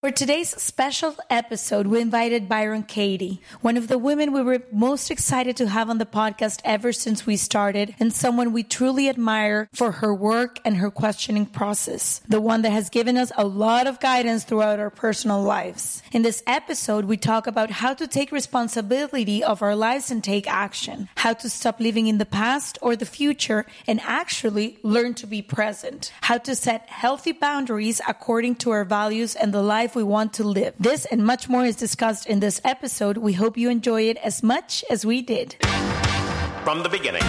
For today's special episode, we invited Byron Katie, one of the women we were most excited to have on the podcast ever since we started, and someone we truly admire for her work and her questioning process. The one that has given us a lot of guidance throughout our personal lives. In this episode, we talk about how to take responsibility of our lives and take action, how to stop living in the past or the future and actually learn to be present, how to set healthy boundaries according to our values and the life we want to live. This and much more is discussed in this episode. We hope you enjoy it as much as we did. From the beginning.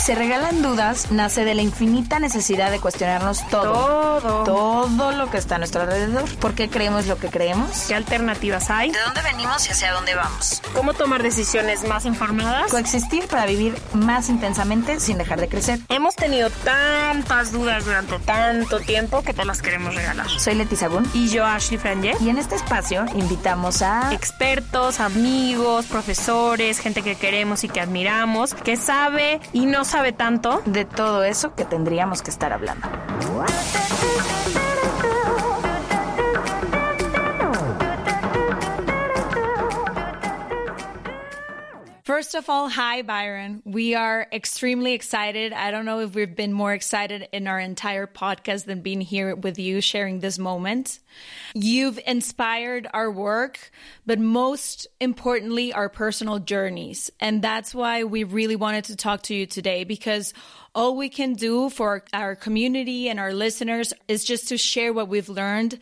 Se regalan dudas nace de la infinita necesidad de cuestionarnos todo. Todo. Todo lo que está a nuestro alrededor. ¿Por qué creemos lo que creemos? ¿Qué alternativas hay? ¿De dónde venimos y hacia dónde vamos? ¿Cómo tomar decisiones más informadas? Coexistir para vivir más intensamente sin dejar de crecer. Hemos tenido tantas dudas durante tanto tiempo que te las queremos regalar. Soy Leti Sagún Y yo, Ashley Franje, y en este espacio invitamos a expertos, amigos, profesores, gente que queremos y que admiramos, que sabe y no sabe tanto. de todo eso que tendríamos que estar hablando. First of all, hi, Byron. We are extremely excited. I don't know if we've been more excited in our entire podcast than being here with you sharing this moment. You've inspired our work, but most importantly, our personal journeys. And that's why we really wanted to talk to you today because all we can do for our community and our listeners is just to share what we've learned.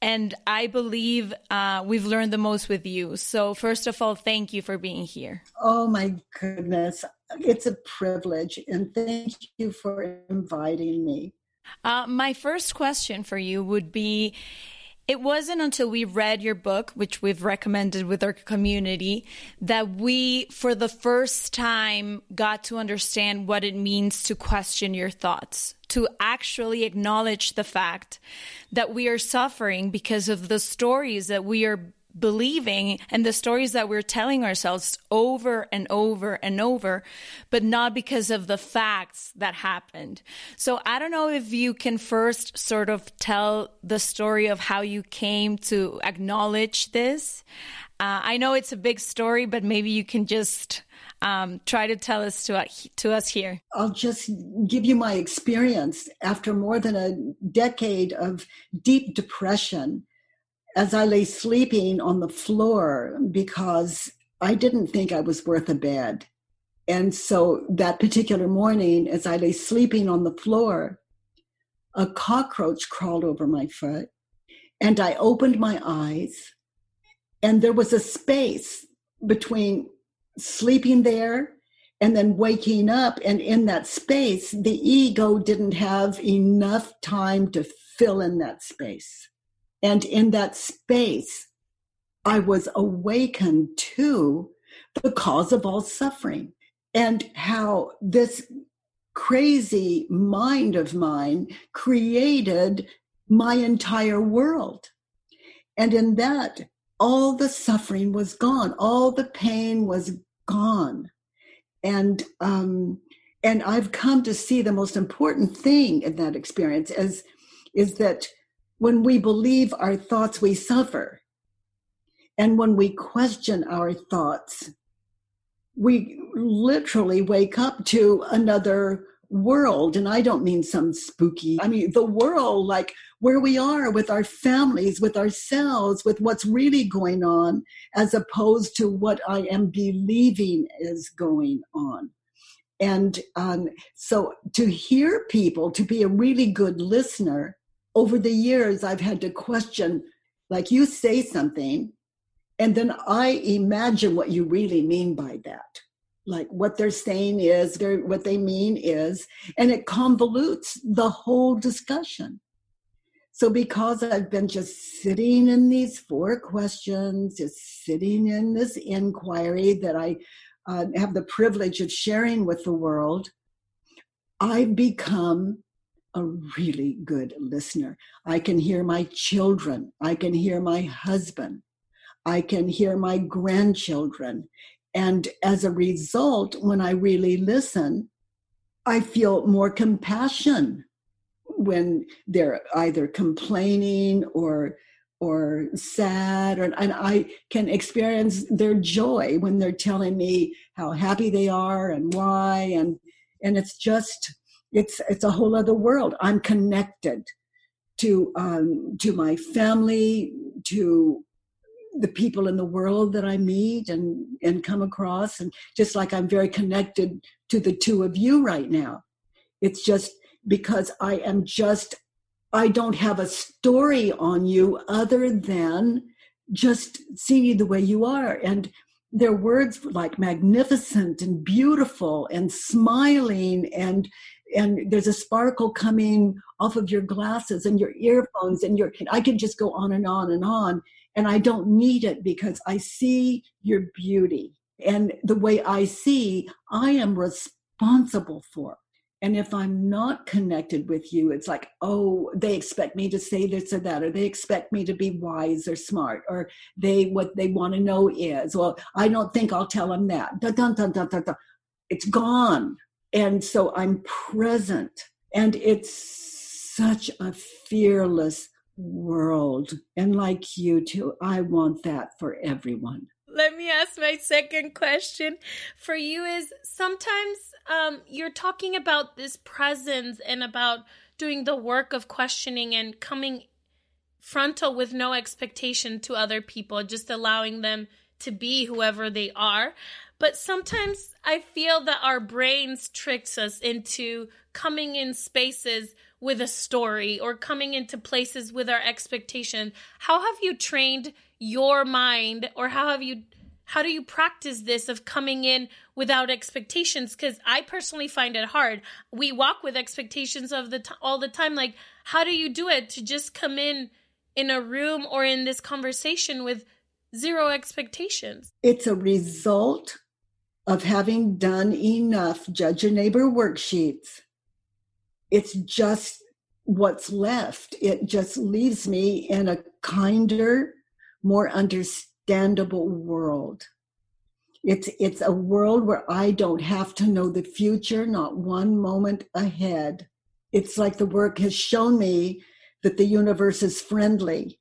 And I believe uh, we've learned the most with you. So, first of all, thank you for being here. Oh my goodness. It's a privilege. And thank you for inviting me. Uh, my first question for you would be it wasn't until we read your book, which we've recommended with our community, that we, for the first time, got to understand what it means to question your thoughts, to actually acknowledge the fact that we are suffering because of the stories that we are believing and the stories that we're telling ourselves over and over and over, but not because of the facts that happened. So I don't know if you can first sort of tell the story of how you came to acknowledge this. Uh, I know it's a big story, but maybe you can just um, try to tell us to, to us here. I'll just give you my experience after more than a decade of deep depression as I lay sleeping on the floor because I didn't think I was worth a bed. And so that particular morning, as I lay sleeping on the floor, a cockroach crawled over my foot. And I opened my eyes, and there was a space between sleeping there and then waking up. And in that space, the ego didn't have enough time to fill in that space. And in that space, I was awakened to the cause of all suffering and how this crazy mind of mine created my entire world. And in that, all the suffering was gone, all the pain was gone. And um, and I've come to see the most important thing in that experience is is that when we believe our thoughts, we suffer. And when we question our thoughts, we literally wake up to another world, and I don't mean some spooky, I mean the world, like where we are with our families, with ourselves, with what's really going on, as opposed to what I am believing is going on. And um, so to hear people, to be a really good listener, over the years, I've had to question like you say something, and then I imagine what you really mean by that. Like what they're saying is, what they mean is, and it convolutes the whole discussion. So, because I've been just sitting in these four questions, just sitting in this inquiry that I uh, have the privilege of sharing with the world, I've become a really good listener. I can hear my children, I can hear my husband, I can hear my grandchildren. And as a result, when I really listen, I feel more compassion when they're either complaining or or sad or, and i can experience their joy when they're telling me how happy they are and why and and it's just it's it's a whole other world. I'm connected to um to my family to the people in the world that i meet and and come across. And just like i'm very connected to the two of you right now it's just because i am just i don't have a story on you other than just seeing you the way you are. And their words like magnificent and beautiful and smiling and and there's a sparkle coming off of your glasses and your earphones and your i can just go on and on and on and i don't need it because i see your beauty. And the way i see i am responsible for. And if i'm not connected with you it's like oh they expect me to say this or that or they expect me to be wise or smart or they what they want to know is well i don't think i'll tell them that. Dun, dun, dun, dun, dun, dun. it's gone and so I'm present. And it's such a fearless world. And like you too, I want that for everyone. Let me ask my second question for you is sometimes um, you're talking about this presence and about doing the work of questioning and coming frontal with no expectation to other people, just allowing them to be whoever they are. But sometimes I feel that our brains tricks us into coming in spaces with a story or coming into places with our expectation. How have you trained your mind or how have you how do you practice this of coming in without expectations cuz I personally find it hard. We walk with expectations of the t- all the time like how do you do it to just come in in a room or in this conversation with zero expectations? It's a result of having done enough judge your neighbor worksheets. It's just what's left. It just leaves me in a kinder, more understandable world. It's it's a world where I don't have to know the future, not one moment ahead. It's like the work has shown me that the universe is friendly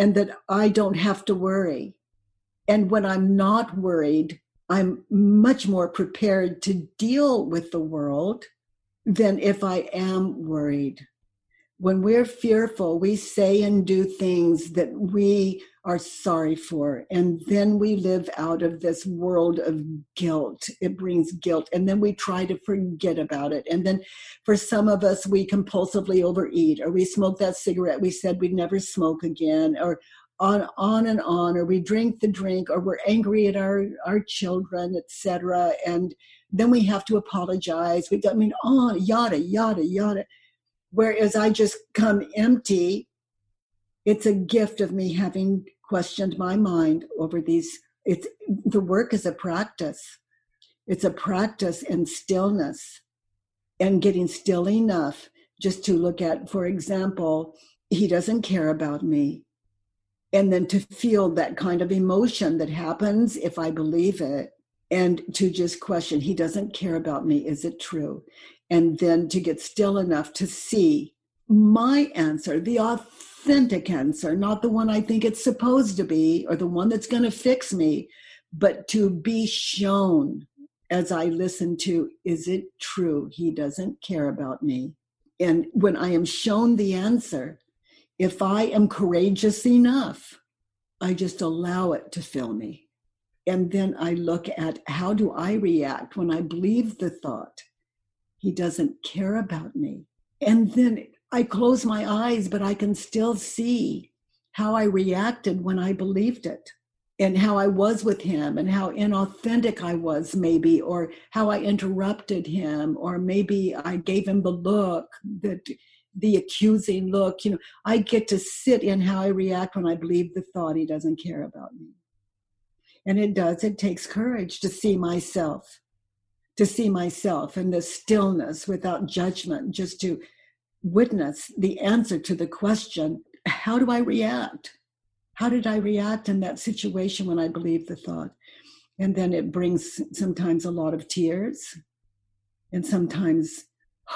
and that I don't have to worry. And when I'm not worried, I'm much more prepared to deal with the world than if I am worried. When we're fearful, we say and do things that we are sorry for. And then we live out of this world of guilt. It brings guilt. And then we try to forget about it. And then for some of us, we compulsively overeat or we smoke that cigarette we said we'd never smoke again or on on and on or we drink the drink or we're angry at our our children etc and then we have to apologize we got, i mean on yada yada yada whereas i just come empty it's a gift of me having questioned my mind over these it's the work is a practice it's a practice in stillness and getting still enough just to look at for example he doesn't care about me and then to feel that kind of emotion that happens if I believe it, and to just question, he doesn't care about me. Is it true? And then to get still enough to see my answer, the authentic answer, not the one I think it's supposed to be or the one that's going to fix me, but to be shown as I listen to, is it true he doesn't care about me? And when I am shown the answer, if I am courageous enough, I just allow it to fill me. And then I look at how do I react when I believe the thought, he doesn't care about me. And then I close my eyes, but I can still see how I reacted when I believed it and how I was with him and how inauthentic I was, maybe, or how I interrupted him, or maybe I gave him the look that the accusing look. You know, I get to sit in how I react when I believe the thought he doesn't care about me. And it does, it takes courage to see myself, to see myself in the stillness without judgment, just to witness the answer to the question how do I react? How did I react in that situation when I believed the thought? And then it brings sometimes a lot of tears. And sometimes,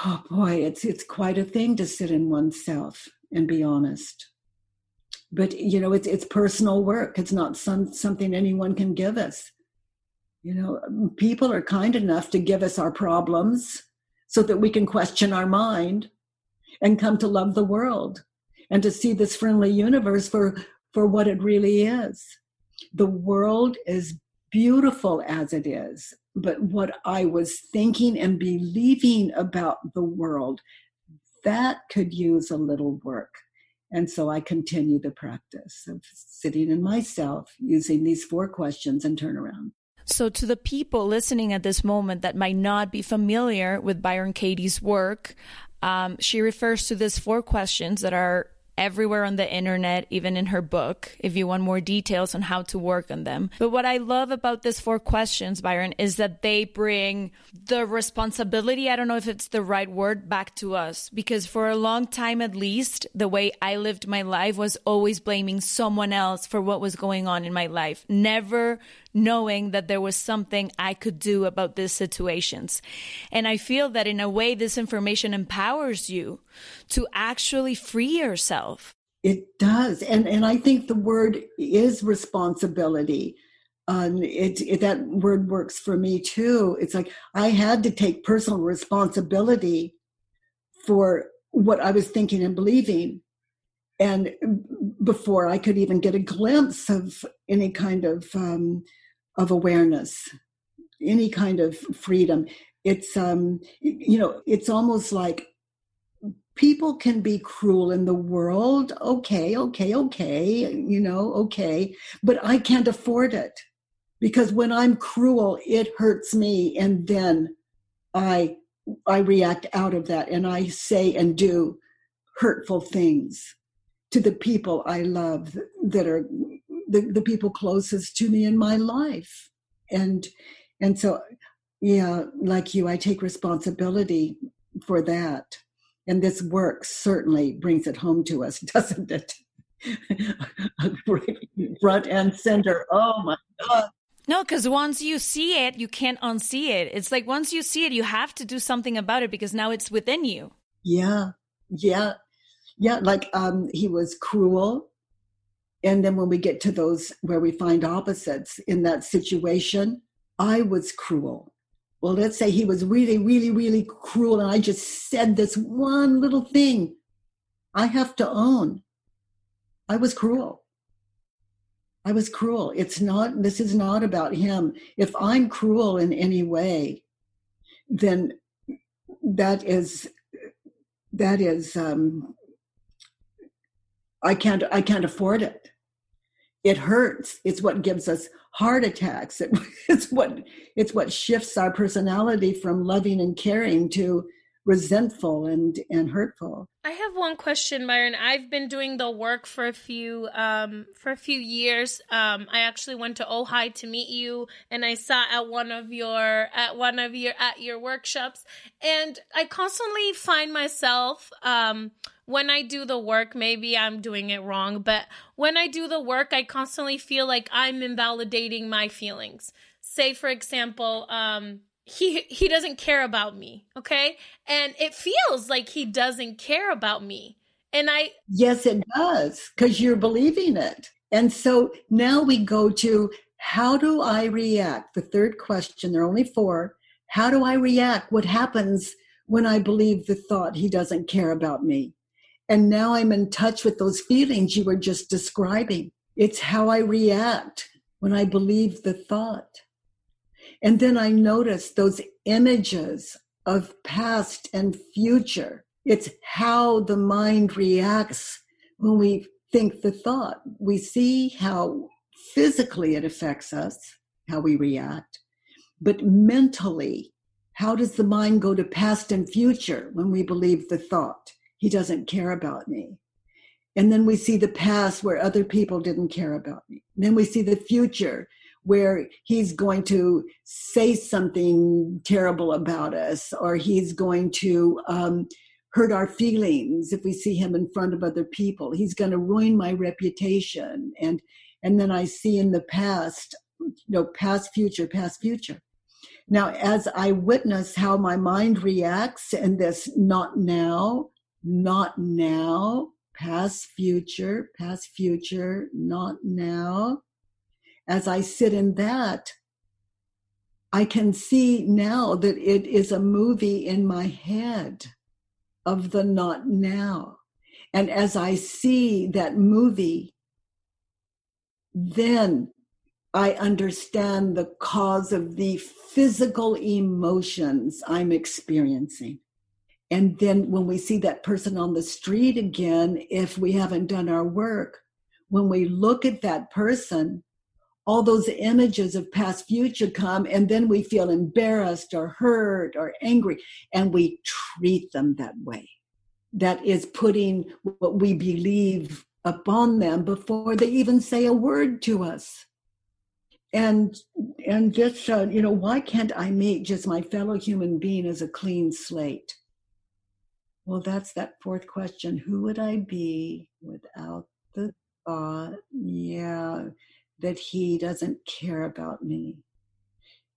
oh boy, it's it's quite a thing to sit in oneself and be honest. But you know, it's it's personal work. It's not some something anyone can give us. You know, people are kind enough to give us our problems so that we can question our mind and come to love the world and to see this friendly universe for for what it really is. The world is beautiful as it is, but what I was thinking and believing about the world, that could use a little work. And so I continue the practice of sitting in myself using these four questions and turn around. So, to the people listening at this moment that might not be familiar with Byron Katie's work, um, she refers to these four questions that are everywhere on the internet, even in her book, if you want more details on how to work on them. But what I love about these four questions, Byron, is that they bring the responsibility, I don't know if it's the right word, back to us. Because for a long time, at least, the way I lived my life was always blaming someone else for what was going on in my life, never knowing that there was something I could do about these situations. And I feel that in a way, this information empowers you to actually free yourself. It does. And, and I think the word is responsibility. Um, it, it, that word works for me too. It's like I had to take personal responsibility for what I was thinking and believing. And before I could even get a glimpse of any kind of um, of awareness, any kind of freedom. It's um, you know, it's almost like people can be cruel in the world. Okay, okay, okay, you know, okay, but I can't afford it because when I'm cruel, it hurts me, and then I I react out of that, and I say and do hurtful things to the people I love that are the, the people closest to me in my life and and so yeah like you i take responsibility for that and this work certainly brings it home to us doesn't it front and center oh my god no, because once you see it, you can't unsee it. It's like once you see it, you have to do something about it because now it's within you. Yeah, yeah, yeah. Like um, he was cruel, and then when we get to those where we find opposites in that situation, I was cruel. Well, let's say he was really, really, really cruel, and I just said this one little thing. I have to own I was cruel. I was cruel. It's not, this is not about him. If I'm cruel in any way, then that is, that is, um, I can't, I can't afford it it hurts. It's what gives us heart attacks. It, it's what it's what shifts our personality from loving and caring to resentful and and hurtful. I have one question Byron. I've been doing the work for a few um for a few years. Um i actually went to ojai to meet you and i sat at one of your at one of your at your workshops. And i constantly find myself um when I do the work, maybe I'm doing it wrong, but when I do the work, I constantly feel like I'm invalidating my feelings. Say, for example, um, he he doesn't care about me, okay? And it feels like he doesn't care about me. And I Yes, it does, because you're believing it. And so now we go to how do I react? The third question, there are only four. How do I react? What happens when I believe the thought he doesn't care about me? And now I'm in touch with those feelings you were just describing. It's how I react when I believe the thought. And then I notice those images of past and future. It's how the mind reacts when we think the thought. We see how physically it affects us, how we react, but mentally, how does the mind go to past and future when we believe the thought? He doesn't care about me. And then we see the past where other people didn't care about me. And then we see the future where he's going to say something terrible about us or he's going to um, hurt our feelings if we see him in front of other people. He's going to ruin my reputation. And, and then I see in the past, you know, past, future, past, future. Now, as I witness how my mind reacts in this not now, not now, past, future, past, future, not now, as I sit in that, I can see now that it is a movie in my head of the not now. And as I see that movie, then I understand the cause of the physical emotions I'm experiencing. And then when we see that person on the street again, if we haven't done our work, when we look at that person, all those images of past future come and then we feel embarrassed or hurt or angry and we treat them that way. That is putting what we believe upon them before they even say a word to us. And and just uh, you know why can't i meet just my fellow human being as a clean slate? Well that's that fourth question. Who would i be without the thought? Yeah that he doesn't care about me.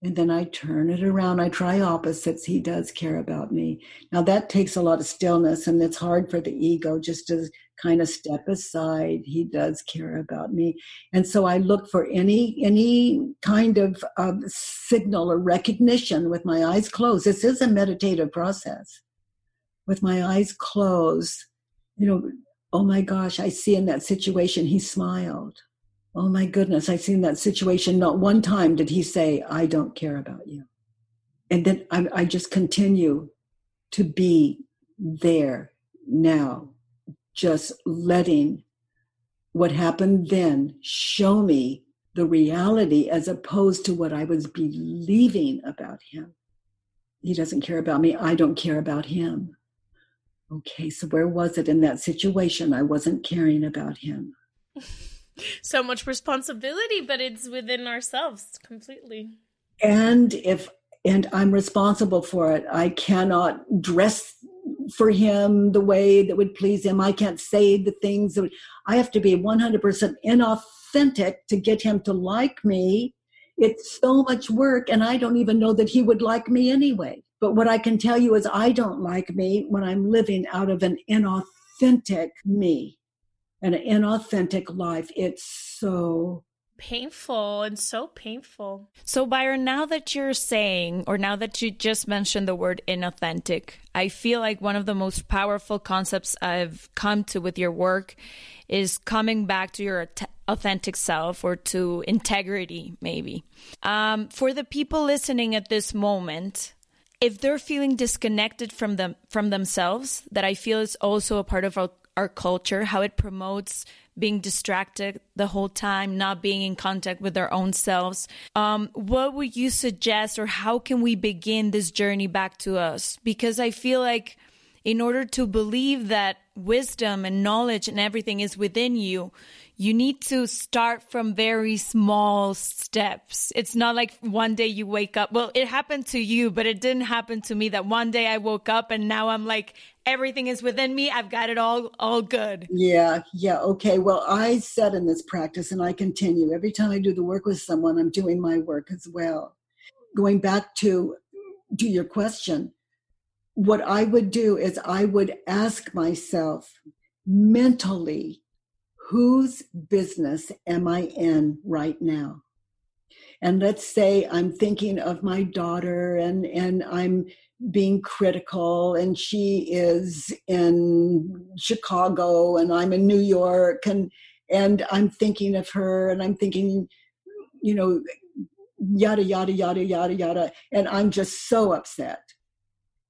And then I turn it around. I try opposites. He does care about me. Now that takes a lot of stillness and it's hard for the ego just to kind of step aside. He does care about me. And so I look for any, any kind of um, signal or recognition with my eyes closed. This is a meditative process. With my eyes closed, you know, oh my gosh, I see in that situation he smiled Oh my goodness, I've seen that situation. Not one time did he say, I don't care about you. And then I, I just continue to be there now, just letting what happened then show me the reality as opposed to what I was believing about him. He doesn't care about me. I don't care about him. Okay, so where was it in that situation? I wasn't caring about him. so much responsibility, but it's within ourselves completely. And if and I'm responsible for it. I cannot dress for him the way that would please him. I can't say the things that would, I have to be 100% inauthentic to get him to like me. It's so much work, and I don't even know that he would like me anyway. But what I can tell you is, I don't like me when I'm living out of an inauthentic me an inauthentic life. It's so painful and so painful. So, Byron, now that you're saying, or now that you just mentioned the word inauthentic, I feel like one of the most powerful concepts I've come to with your work is coming back to your authentic self or to integrity, maybe. Um, for the people listening at this moment, if they're feeling disconnected from them from themselves, that I feel is also a part of our our culture, how it promotes being distracted the whole time, not being in contact with our own selves. Um, what would you suggest, or how can we begin this journey back to us? Because I feel like in order to believe that wisdom and knowledge and everything is within you, you need to start from very small steps. It's not like one day you wake up. Well, it happened to you, but it didn't happen to me that one day I woke up and now I'm like, everything is within me. I've got it all, all good. Yeah. Yeah. Okay. Well, I said in this practice and I continue every time I do the work with someone, I'm doing my work as well. Going back to, to your question, what I would do is I would ask myself mentally, whose business am I in right now? and let's say i'm thinking of my daughter and and i'm being critical and she is in chicago and i'm in new york and and i'm thinking of her and i'm thinking you know yada yada yada yada yada and i'm just so upset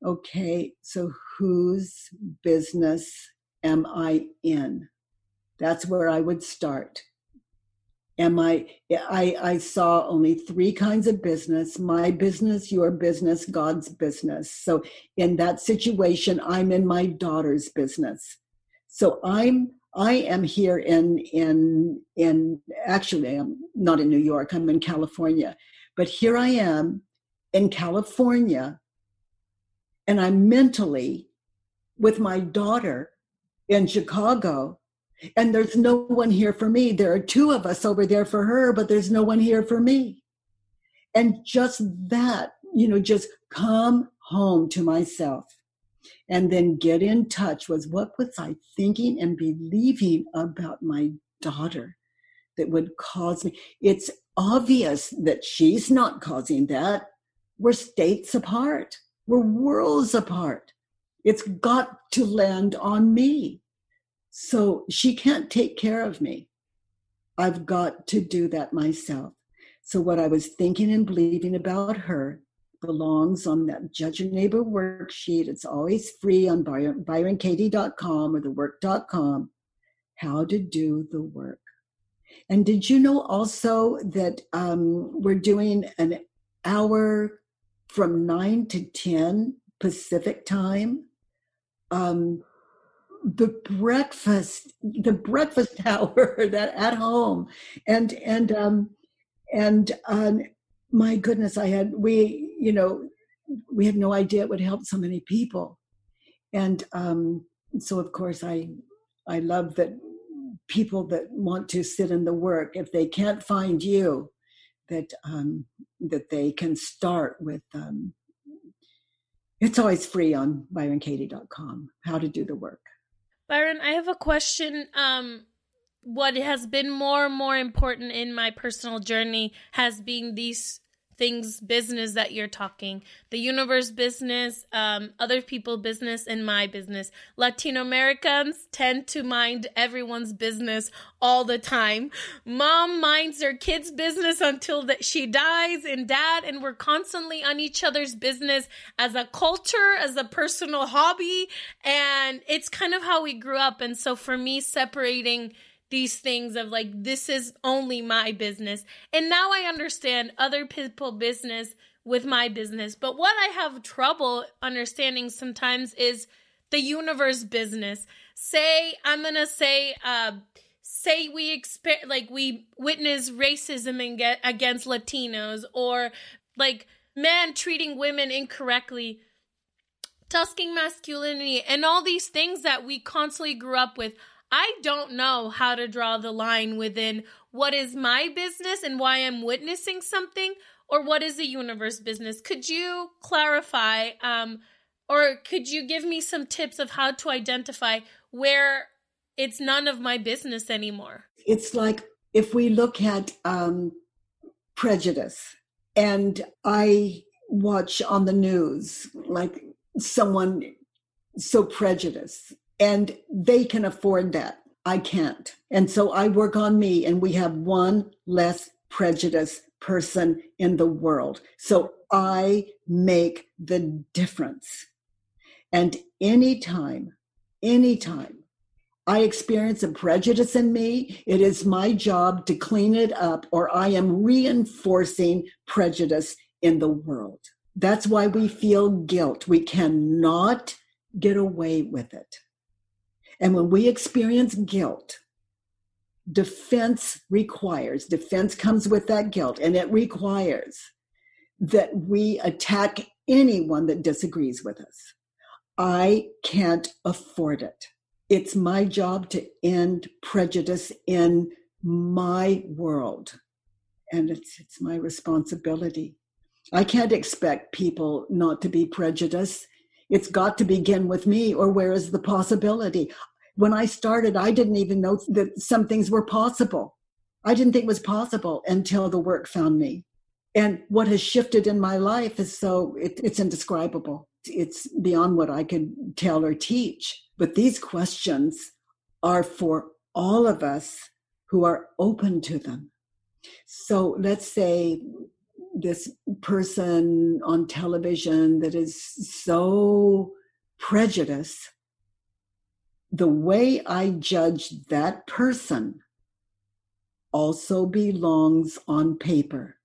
okay so whose business am i in that's where i would start. Am I, I i saw only three kinds of business my business your business god's business. So in that situation i'm in my daughter's business. So i'm i am here in in in actually i'm not in new york i'm in california. But here i am in california and i'm mentally with my daughter in chicago and there's no one here for me. There are two of us over there for her, but there's no one here for me. And just that, you know, just come home to myself and then get in touch with what was I thinking and believing about my daughter that would cause me. It's obvious that she's not causing that. We're states apart, we're worlds apart. It's got to land on me. So she can't take care of me. I've got to do that myself. So what I was thinking and believing about her belongs on that Judge Your Neighbor worksheet. It's always free on byronkatie.com or thework.com. How to do the work. And did you know also that um, we're doing an hour from 9 to 10 Pacific time? Um, the breakfast the breakfast hour that at home. And and um and um my goodness i had we you know we had no idea it would help so many people. And um so of course i i love that people that want to sit in the work if they can't find you that um that they can start with um it's always free on byronkatie.com how to do the work Byron, I have a question. Um, what has been more and more important in my personal journey has been these things business that you're talking. The universe business um, other people business and my business. Latino americans tend to mind everyone's business all the time. Mom minds her kids business until that she dies and dad and we're constantly on each other's business as a culture as a personal hobby and it's kind of how we grew up. And so for me separating these things of like this is only my business. And now i understand other people business with my business. But what i have trouble understanding sometimes is the universe business. Say i'm gonna say uh say we expect like we witness racism and get against latinos or like men treating women incorrectly toxic masculinity and all these things that we constantly grew up with I don't know how to draw the line within what is my business and why I'm witnessing something or what is the universe business. Could you clarify um, or could you give me some tips of how to identify where it's none of my business anymore? It's like if we look at um, prejudice, and I watch on the news like someone so prejudiced and they can afford that. I can't. And so I work on me, and we have one less prejudice person in the world. So I make the difference. And anytime, anytime I experience a prejudice in me, it is my job to clean it up, or I am reinforcing prejudice in the world. That's why we feel guilt. We cannot get away with it. And when we experience guilt, defense requires, defense comes with that guilt, and it requires that we attack anyone that disagrees with us. I can't afford it. It's my job to end prejudice in my world. And it's, it's my responsibility. I can't expect people not to be prejudiced. It's got to begin with me, or where is the possibility? When I started, I didn't even know that some things were possible. I didn't think it was possible until the work found me. And what has shifted in my life is so, it, it's indescribable. It's beyond what I could tell or teach. But these questions are for all of us who are open to them. So let's say this person on television that is so prejudiced, the way I judge that person also belongs on paper.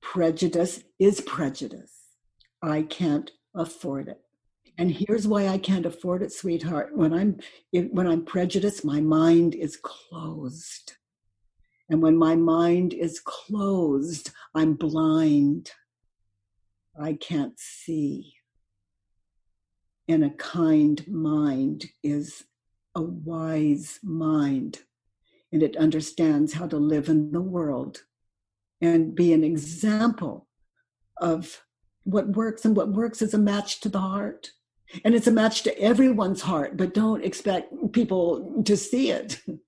Prejudice is prejudice. I can't afford it. And here's why I can't afford it, sweetheart. When I'm when I'm prejudiced, my mind is closed. And when my mind is closed, I'm blind. I can't see. And a kind mind is a wise mind, and it understands how to live in the world and be an example of what works. And what works is a match to the heart. And it's a match to everyone's heart, but don't expect people to see it.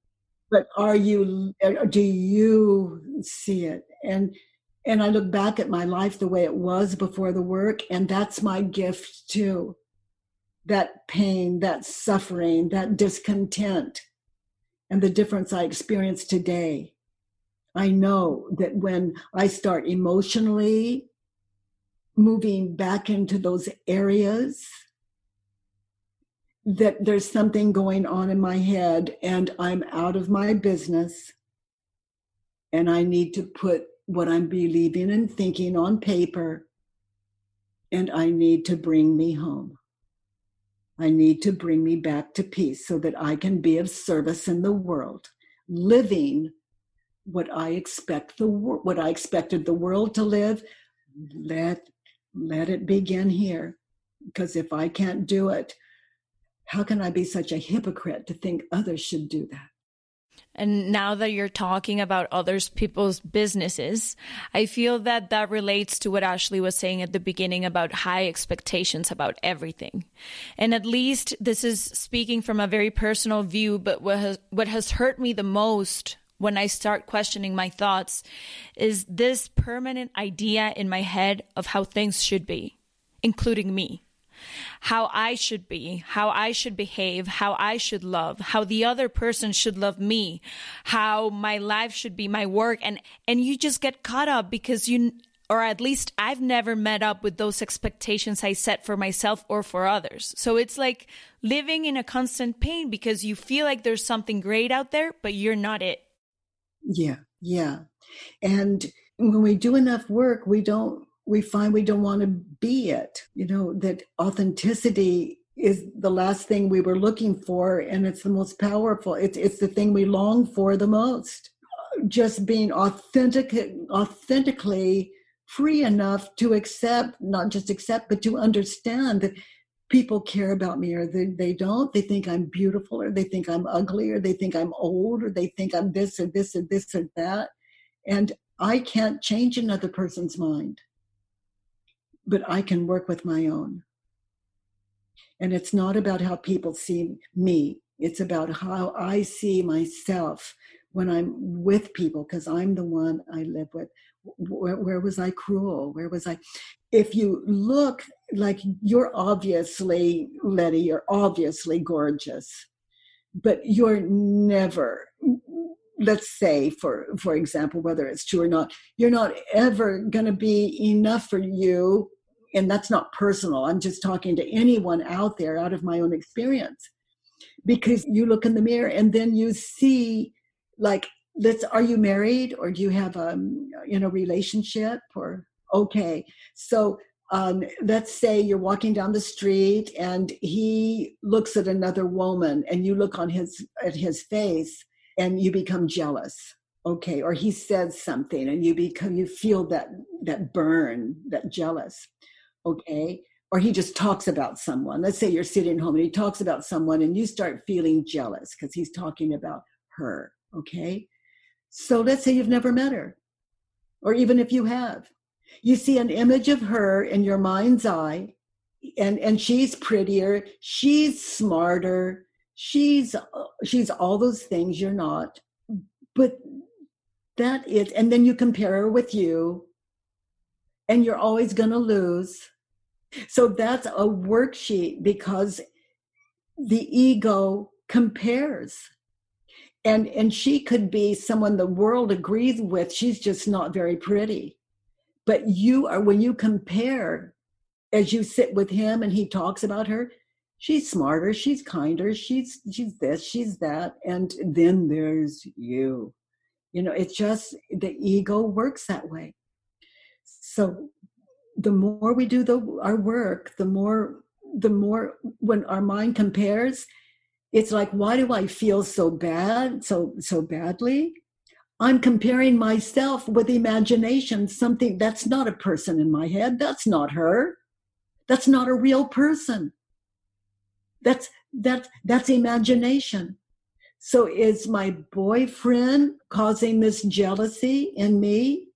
but are you uh, do you see it? And and i look back at my life the way it was before the work and that's my gift too. That pain that suffering that discontent and the difference i experience today. I know that when i start emotionally moving back into those areas that there's something going on in my head and I'm out of my business and I need to put what I'm believing and thinking on paper and I need to bring me home. I need to bring me back to peace so that I can be of service in the world, living what I expect the what I expected the world to live. Let let it begin here, because if I can't do it, how can I be such a hypocrite to think others should do that? And now that you're talking about others people's businesses, I feel that that relates to what Ashley was saying at the beginning about high expectations about everything. And at least this is speaking from a very personal view, but what has, what has hurt me the most when I start questioning my thoughts is this permanent idea in my head of how things should be, including me how I should be, how I should behave, how I should love, how the other person should love me, how my life should be, my work and and you just get caught up because you or at least I've never met up with those expectations I set for myself or for others. So it's like living in a constant pain because you feel like there's something great out there, but you're not it. Yeah, yeah. And when we do enough work, we don't we find we don't want to be it. You know, that authenticity is the last thing we were looking for and it's the most powerful. It's it's the thing we long for the most. Just being authentic authentically free enough to accept, not just accept, but to understand that people care about me or they, they don't. They think I'm beautiful or they think I'm ugly or they think I'm old or they think I'm this or this or this or that. And I can't change another person's mind but I can work with my own. And it's not about how people see me, it's about how I see myself when I'm with people, because I'm the one I live with. Where, where, was I cruel? Where was I? If you look like you're obviously, Lety, you're obviously gorgeous, but you're never let's say for for example whether it's true or not you're not ever going to be enough for you and that's not personal. I'm just talking to anyone out there out of my own experience. Because you look in the mirror and then you see, like, let's, are you married or do you have a, um, you know, relationship or, okay. So um, let's say you're walking down the street and he looks at another woman and you look on his, at his face and you become jealous okay or he says something and you become you feel that that burn that jealous okay? Or he just talks about someone. Let's say you're sitting home and he talks about someone and you start feeling jealous because he's talking about her okay? So let's say you've never met her or even if you have. You see an image of her in your mind's eye and and she's prettier she's smarter she's she's all those things you're not but that is and then you compare her with you and you're always going to lose. So that's a worksheet because the ego compares. And and she could be someone the world agrees with. She's just not very pretty. But you are when you compare as you sit with him and he talks about her, she's smarter, she's kinder, she's she's this, she's that, and then there's you. You know, it's just the ego works that way. So the more we do the our work, the more the more when our mind compares, it's like, why do I feel so bad, so so badly? I'm comparing myself with imagination, something that's not a person in my head. That's not her. That's not a real person. That's that's that's imagination. So is my boyfriend causing this jealousy in me?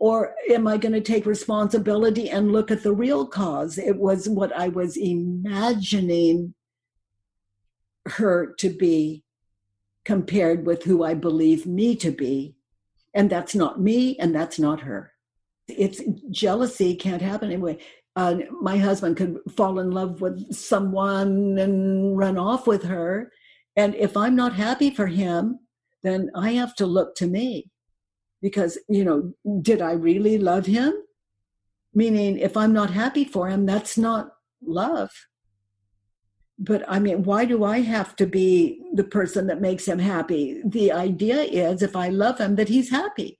Or am I going to take responsibility and look at the real cause? It was what I was imagining her to be compared with who I believe me to be. And that's not me and that's not her. It's jealousy can't happen anyway uh, my husband could fall in love with someone and run off with her. And if I'm not happy for him, then I have to look to me because, you know, did I really love him? Meaning, if I'm not happy for him, that's not love. But I mean, why do I have to be the person that makes him happy? The idea is if I love him, that he's happy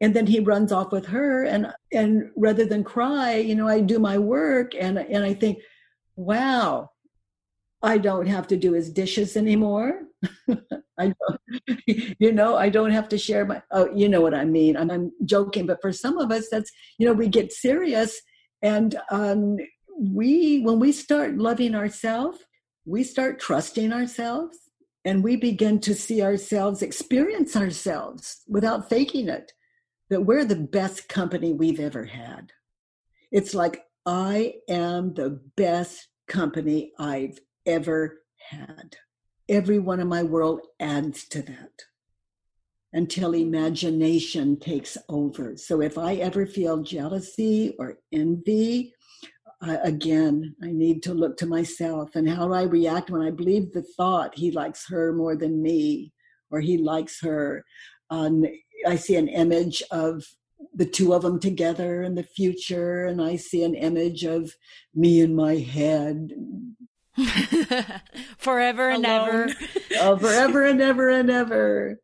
and then he runs off with her and and rather than cry you know i do my work and and i think wow i don't have to do his dishes anymore. I don't you know i don't have to share my oh you know what i mean. I'm, I'm joking but for some of us that's you know we get serious. And um we when we start loving ourselves we start trusting ourselves and we begin to see ourselves experience ourselves without faking it that we're the best company we've ever had. It's like, I am the best company I've ever had. Everyone in my world adds to that until imagination takes over. So if I ever feel jealousy or envy, uh, again, I need to look to myself and how do I react when I believe the thought he likes her more than me or he likes her. Um, I see an image of the two of them together in the future, and I see an image of me in my head. forever and ever. oh, forever and ever and ever.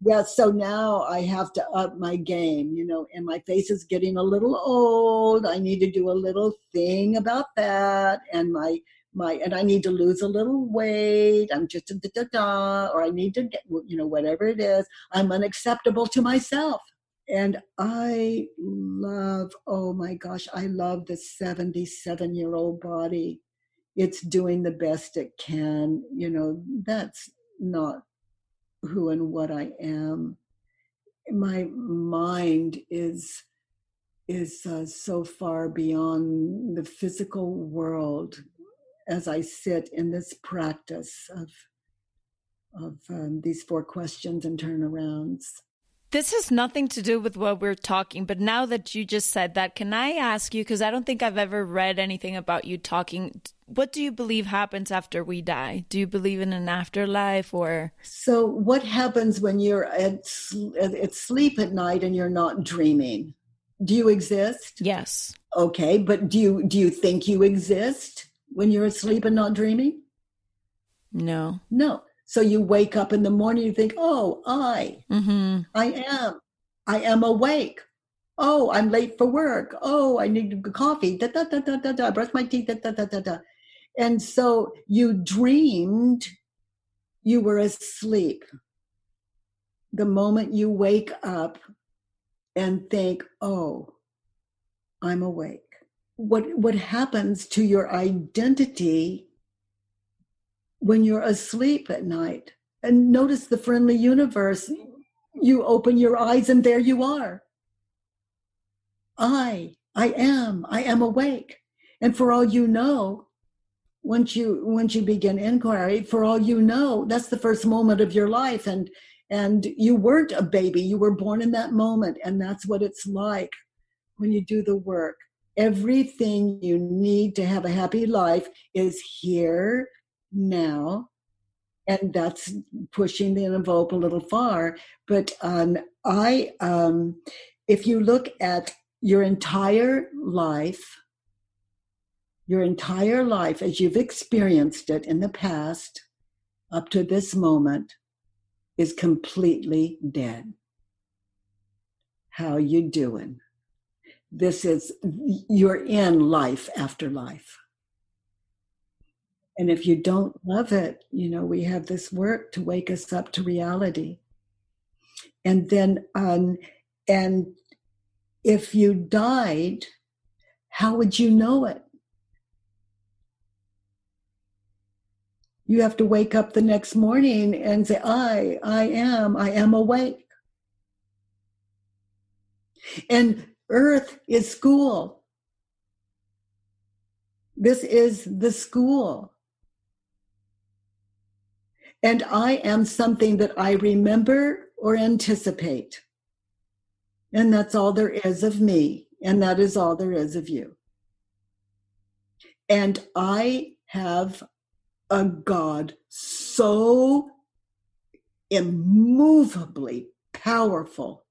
Yeah, so now I have to up my game, you know, and my face is getting a little old. I need to do a little thing about that. And my my and I need to lose a little weight. I'm just a da da da, or I need to get you know whatever it is. I'm unacceptable to myself, and I love. Oh my gosh, I love the 77 year old body. It's doing the best it can. You know that's not who and what I am. My mind is is uh, so far beyond the physical world as I sit in this practice of of um, these four questions and turnarounds. This has nothing to do with what we're talking, but now that you just said that, can I ask you, because I don't think I've ever read anything about you talking, what do you believe happens after we die? Do you believe in an afterlife or? So, what happens when you're at, at sleep at night and you're not dreaming? Do you exist? Yes. Okay, but do you do you think you exist? when you're asleep and not dreaming? No. No. So you wake up in the morning, you think, oh, I, mm-hmm. I am, I am awake. Oh, I'm late for work. Oh, I need coffee. Da, da, da, da, da, da. Brush my teeth. Da, da, da, da, da. And so you dreamed you were asleep. The moment you wake up and think, oh, I'm awake what what happens to your identity when you're asleep at night. And notice the friendly universe. You open your eyes and there you are. I i am i am awake. And for all you know once you once you begin inquiry for all you know that's the first moment of your life. And and you weren't a baby. You were born in that moment. And that's what it's like when you do the work. Everything you need to have a happy life is here now. And that's pushing the envelope a little far. But um, I, um, if you look at your entire life, your entire life as you've experienced it in the past up to this moment is completely dead. How you doing? This is you're in life after life. And if you don't love it, you know, we have this work to wake us up to reality. And then um and if you died, how would you know it? You have to wake up the next morning and say, I, I am, I am awake. And earth is school. This is the school. And I am something that I remember or anticipate. And that's all there is of me. And that is all there is of you. And I have a God so immovably powerful.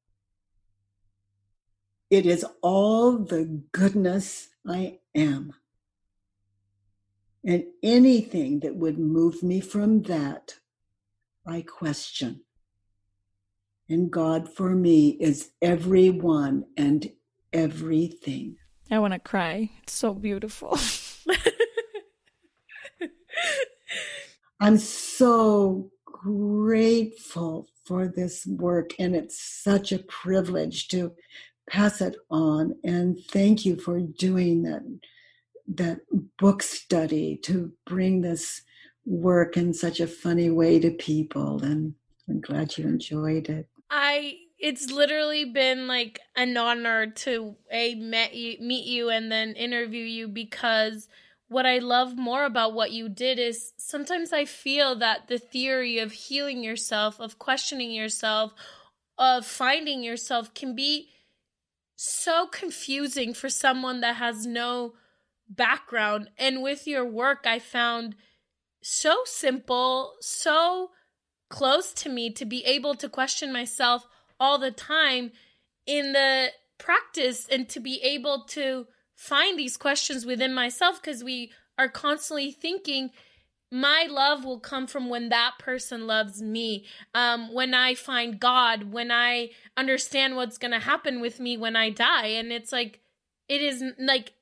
It is all the goodness I am. And anything that would move me from that, I question. And God for me is everyone and everything. I want to cry. It's so beautiful. I'm so grateful for this work, and it's such a privilege to pass it on. And thank you for doing that that book study to bring this work in such a funny way to people. And I'm glad you enjoyed it. I it's literally been like an honor to a met you, meet you and then interview you because what I love more about what you did is sometimes I feel that the theory of healing yourself, of questioning yourself, of finding yourself can be so confusing for someone that has no background. And with your work, I found so simple, so close to me to be able to question myself all the time in the practice and to be able to find these questions within myself because we are constantly thinking my love will come from when that person loves me. Um, when i find god when i understand what's going to happen with me when i die. And it's like it is like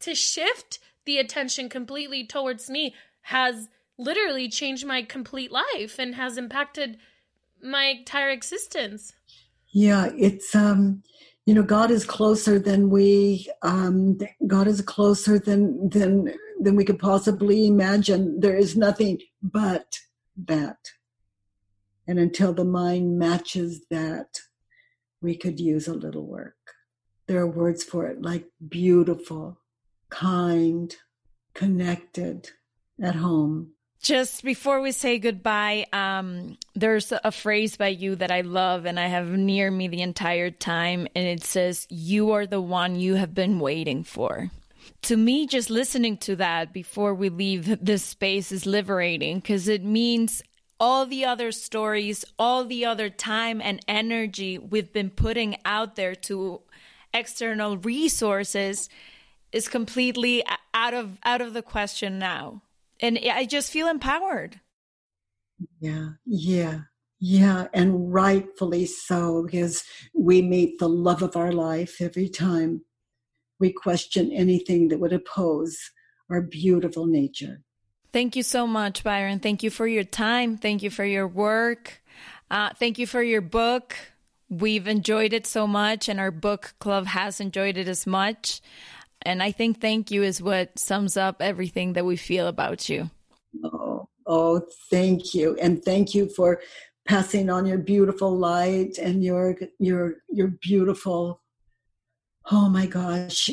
to shift the attention completely towards me has literally changed my complete life and has impacted my entire existence. Yeah it's um you know god is closer than we um god is closer than than than we could possibly imagine. There is nothing but that. And until the mind matches that we could use a little work. There are words for it like beautiful kind connected at home just before we say goodbye, um, there's a phrase by you that I love and I have near me the entire time, and it says, You are the one you have been waiting for. To me, just listening to that before we leave this space is liberating because it means all the other stories, all the other time and energy we've been putting out there to external resources is completely out of out of the question now and I just feel empowered. Yeah, yeah, yeah, and rightfully so, because we meet the love of our life every time we question anything that would oppose our beautiful nature. Thank you so much, Byron. Thank you for your time. Thank you for your work. Uh, thank you for your book. We've enjoyed it so much, and our book club has enjoyed it as much. And I think thank you is what sums up everything that we feel about you. Oh, oh, thank you. And thank you for passing on your beautiful light and your your your beautiful oh my gosh.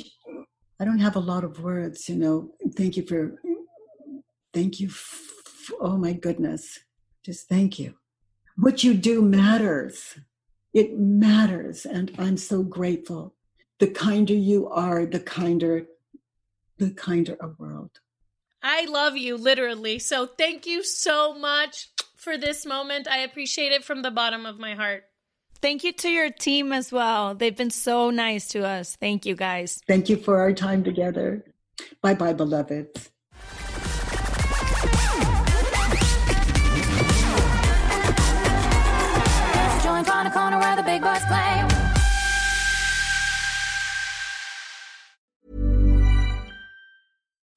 I don't have a lot of words you know. Thank you for thank you f- oh my goodness. Just thank you. What you do matters. It matters and i'm so grateful the kinder you are, the kinder, the kinder a world. I love you, literally. So thank you so much for this moment. I appreciate it from the bottom of my heart. Thank you to your team as well. They've been so nice to us. Thank you, guys. Thank you for our time together. Bye bye, beloveds. Join Corner where the big boys play.